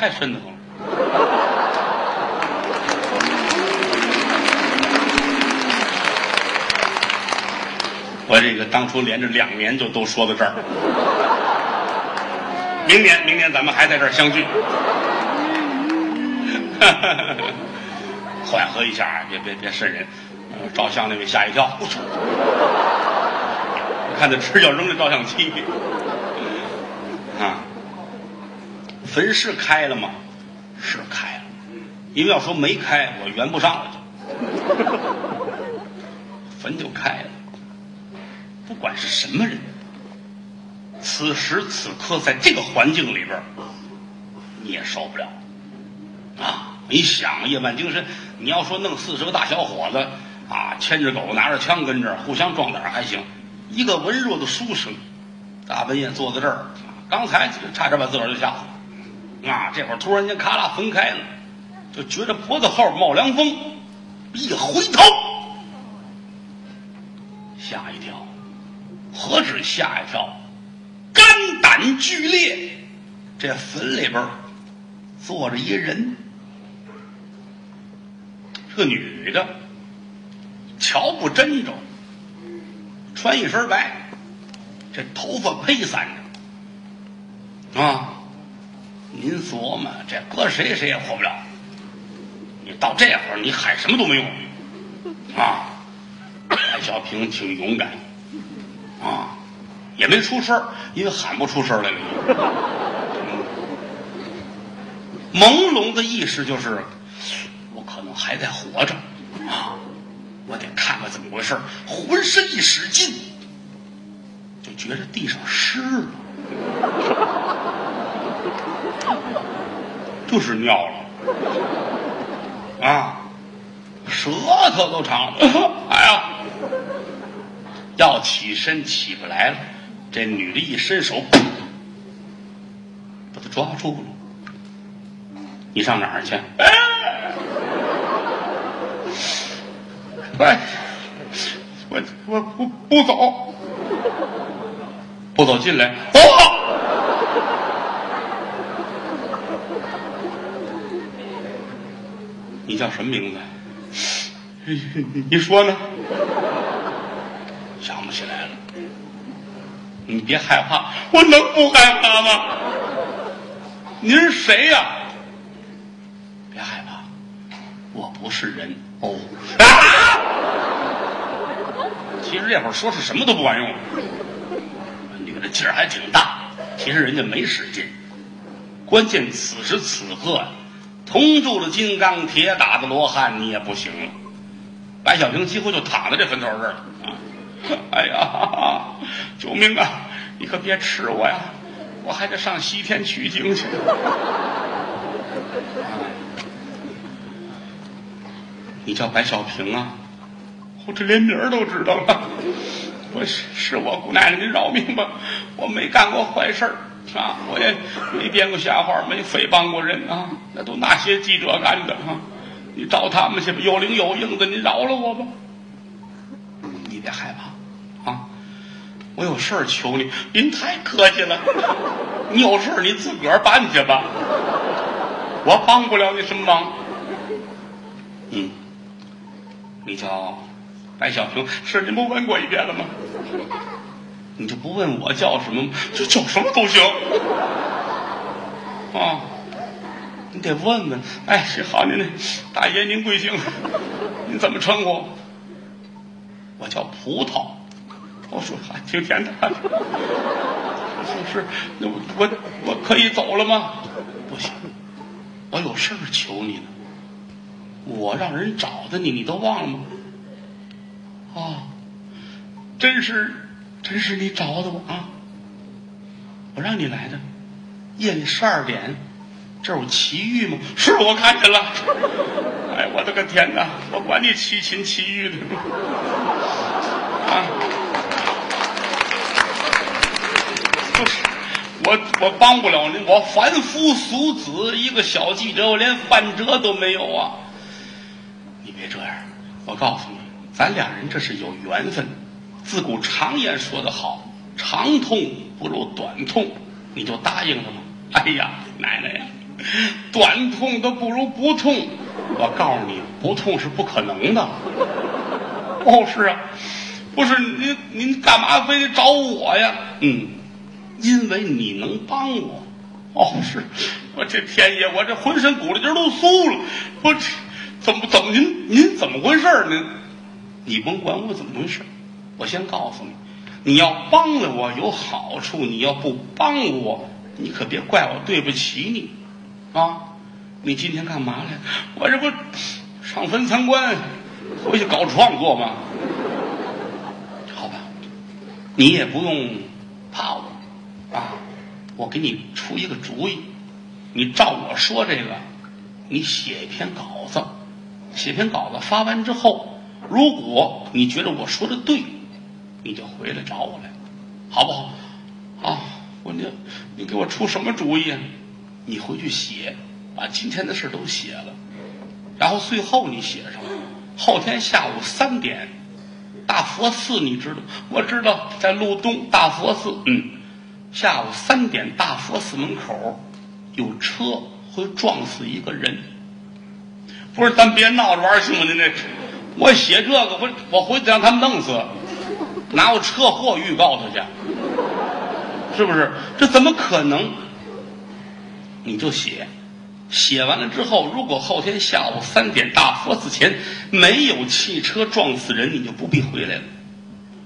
太瘆得慌了。我这个当初连着两年就都说到这儿，明年明年咱们还在这儿相聚，缓和一下，别别别瘆人。照相那位吓一跳，我！看他直要扔这照相机啊！坟是开了吗？是开了，因为要说没开，我圆不上了就。坟就开了，不管是什么人，此时此刻在这个环境里边，你也受不了啊！你想夜半精神，你要说弄四十个大小伙子啊，牵着狗拿着枪跟这儿互相壮胆儿还行，一个文弱的书生，大半夜坐在这儿，刚才差点把自个儿就吓死了啊！这会儿突然间咔啦分开了，就觉着脖子后冒凉风，一回头，吓一跳，何止吓一跳，肝胆俱裂。这坟里边坐着一人，是个女的，瞧不真着，穿一身白，这头发披散着，啊，您琢磨，这搁谁谁也活不了。你到这会儿，你喊什么都没用，啊。小平挺勇敢，啊，也没出声儿因为喊不出声来了。朦胧的意识就是，我可能还在活着，啊，我得看看怎么回事儿。浑身一使劲，就觉着地上湿了，就是尿了，啊，舌头都长了，哎呀！要起身起不来了，这女的一伸手，把他抓住了。你上哪儿去？哎，哎，我我不不走，不走进来，走。你叫什么名字？你说呢？想不起来了。你别害怕，我能不害怕吗？您是谁呀、别害怕，我不是人哦。啊！其实这会儿说是什么都不管用，劲儿还挺大，其实人家没使劲，关键此时此刻，铜铸的金刚，铁打的罗汉，你也不行了。白小平几乎就躺在这坟头这儿了啊！哎呀，救命啊！你可别吃我呀，我还得上西天取经去。你叫白小平啊？我这连名儿都知道了。我是是我姑奶奶，您饶命吧！我没干过坏事啊，我也没编过瞎话，没诽谤过人啊，那都那些记者干的啊！你找他们去吧，有灵有应的，你饶了我吧！你别害怕啊！我有事儿求你，您太客气了。你有事你自个儿办去吧，我帮不了你什么忙。嗯，你叫白小平，是您不问过一遍了吗？你就不问我叫什么吗？就叫什么都行。啊，你得问问。哎，是好，您大爷您贵姓？您怎么称呼？我叫葡萄。我说还挺甜的。是是，那我我我可以走了吗？不行，我有事儿求你呢。我让人找的你，你都忘了吗？啊，真是真是你找的我啊！我让你来的，夜里十二点，这有奇遇吗？是我看见了。哎，我的个天哪！我管你奇禽奇遇的啊！就是我，我帮不了您，我凡夫俗子，一个小记者，我连饭辙都没有啊！你别这样，我告诉你，咱俩人这是有缘分。自古常言说得好，长痛不如短痛，你就答应了吗？哎呀，奶奶呀，短痛都不如不痛。我告诉你，不痛是不可能的。哦，是啊，不是您您干嘛非得找我呀？嗯，因为你能帮我。哦，是我这天爷，我这浑身骨头筋都酥了。我这怎么怎么您您怎么回事您？你甭管我怎么回事，我先告诉你，你要帮了我有好处，你要不帮我，你可别怪我对不起你啊！你今天干嘛来？我这不上坟参观，回去搞创作吗？好吧，你也不用怕我啊，我给你出一个主意，你照我说这个，你写一篇稿子，写篇稿子发完之后。如果你觉得我说的对，你就回来找我来，好不好？啊，我你你给我出什么主意啊？你回去写，把今天的事都写了，然后最后你写上后天下午三点，大佛寺你知道？我知道，在路东大佛寺。嗯，下午三点大佛寺门口有车会撞死一个人。不是，咱别闹着玩行吗？您这。我写这个，我我回去让他们弄死，拿我车祸预告他去？是不是？这怎么可能？你就写，写完了之后，如果后天下午三点大佛寺前没有汽车撞死人，你就不必回来了。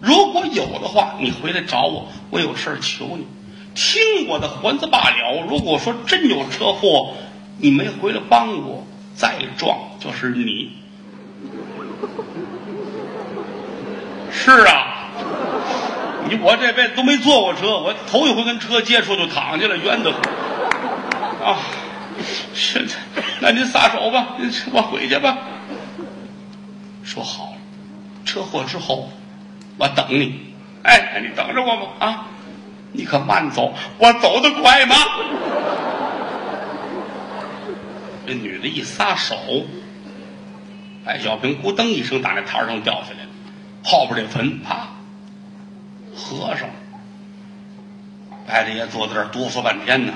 如果有的话，你回来找我，我有事儿求你，听我的还则罢了。如果说真有车祸，你没回来帮我，再撞就是你。是啊，你我这辈子都没坐过车，我头一回跟车接触就躺下了，冤得很啊！现在，那您撒手吧，我回去吧。说好了，车祸之后我等你。哎，你等着我吧啊！你可慢走，我走得快吗？这女的一撒手。白小平咕噔一声打那台上掉下来了，后边这坟啪合上。白大爷坐在这哆嗦半天呢，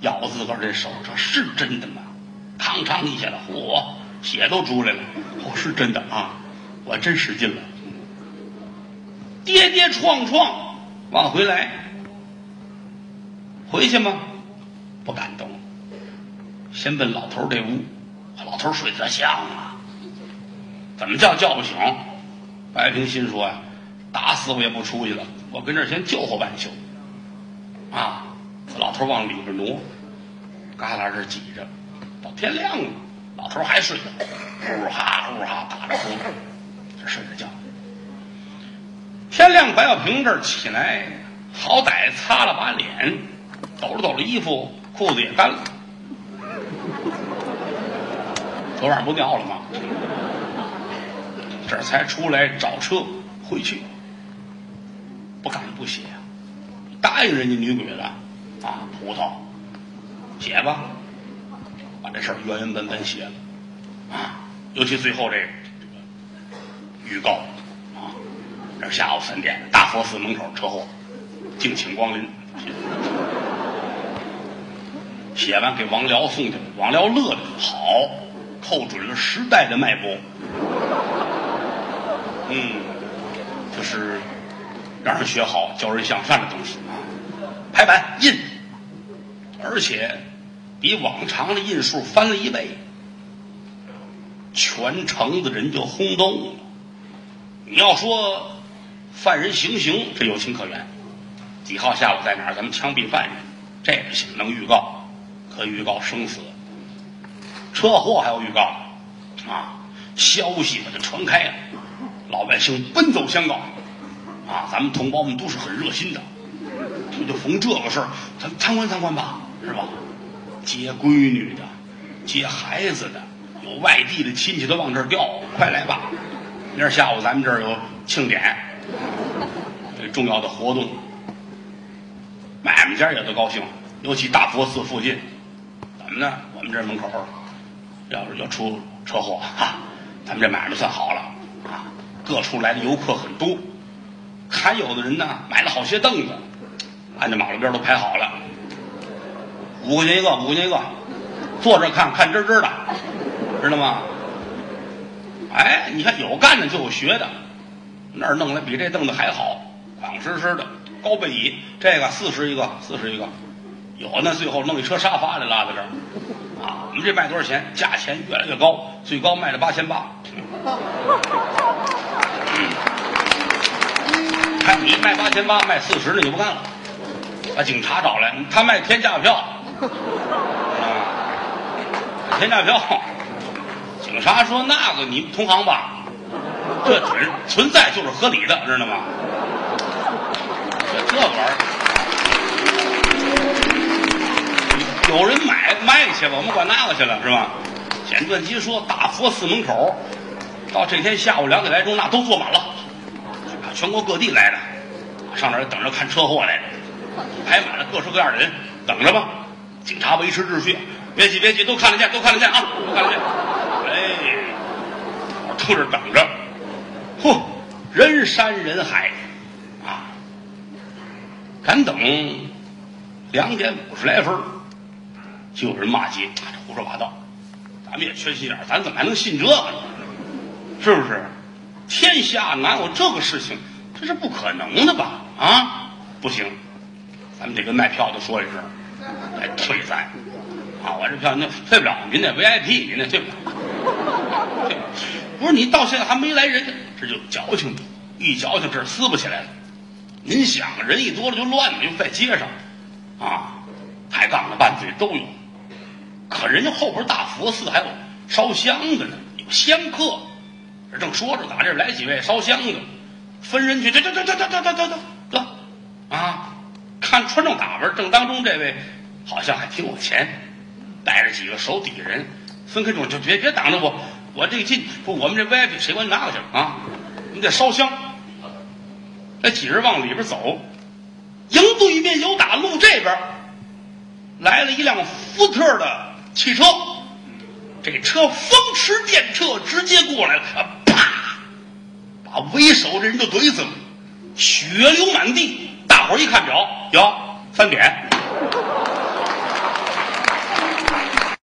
咬自个儿这手，这是真的吗？嘡嘡一下子，嚯，血都出来了。哦，是真的啊，我真使劲了。跌跌撞撞往回来，回去吗？不敢动，先奔老头这屋。老头睡得香啊，怎么叫叫不醒？白平心说呀：“打死我也不出去了，我跟这儿先救活半宿。”啊，老头往里边挪，旮旯这挤着，到天亮了，老头还睡着，呼哈呼哈打着呼，这睡着觉。天亮，白小平这儿起来，好歹擦了把脸，抖了抖了衣服，裤子也干了。昨晚不尿了吗？这才出来找车回去，不敢不写，答应人家女鬼了啊！葡萄，写吧，把这事儿原原本本写了啊！尤其最后这这个预告啊，这下午三点，大佛寺门口车祸，敬请光临。写完给王辽送去，王辽乐的好。扣准了时代的脉搏，嗯，就是让人学好、教人向善的东西啊。排版印，而且比往常的印数翻了一倍，全城的人就轰动了。你要说犯人行刑，这有情可原。几号下午在哪儿？咱们枪毙犯人，这不行，能预告，可预告生死。车祸还有预告，啊，消息把它传开了，老百姓奔走相告，啊，咱们同胞们都是很热心的，就逢这个事儿，咱参观参观吧，是吧？接闺女的，接孩子的，有外地的亲戚都往这儿调，快来吧！明儿下午咱们这儿有庆典，这重要的活动，买卖家也都高兴，尤其大佛寺附近，怎么呢？我们这门口。要是要出车祸，哈，咱们这买卖算好了啊！各处来的游客很多，还有的人呢买了好些凳子，按着马路边都排好了。五块钱一个，五块钱一个，坐着看看真真的，知道吗？哎，你看有干的就有学的，那儿弄来比这凳子还好，广实实的高背椅，这个四十一个，四十一个，有那最后弄一车沙发来拉在这儿，啊，我们这卖多少钱？价钱越来越高，最高卖了八千八。看你卖八千八，卖四十那就不干了，把警察找来，他卖天价票，啊，天价票。警察说：“那个你同行吧，这准存在就是合理的，知道吗？这这玩意儿，有人买卖去吧，我们管那个去了，是吧？”简短机说：“大佛寺门口，到这天下午两点来钟，那都坐满了，全国各地来的，上那儿等着看车祸来的，排满了各式各样的人，等着吧。警察维持秩序，别急别急，都看得见，都看得见啊，都看得见。”搁这等着，嚯，人山人海，啊，敢等两点五十来分，就有人骂街，这胡说八道，咱们也缺心眼咱怎么还能信这个呢？是不是？天下哪有这个事情？这是不可能的吧？啊，不行，咱们得跟卖票的说一声，来退咱，啊，我这票那退不了，您那 VIP，您那退不了，退。不是你到现在还没来人，这就矫情，一矫情这撕不起来了。您想，人一多了就乱了，又在街上，啊，抬杠的拌嘴都有。可人家后边大佛寺还有烧香的呢，有香客。正说着，打这儿来几位烧香的，分人去，这这这这这这这这这，啊，看穿着打扮，正当中这位好像还挺有钱，带着几个手底下人分开中，就别别挡着我。我这个进不，我们这 VIP 谁管你拿过去啊？你得烧香。那几人往里边走，迎对面有打路这边来了一辆福特的汽车，这车风驰电掣，直接过来了啊，啪，把为首这人就怼死了，血流满地。大伙儿一看表，哟，三点，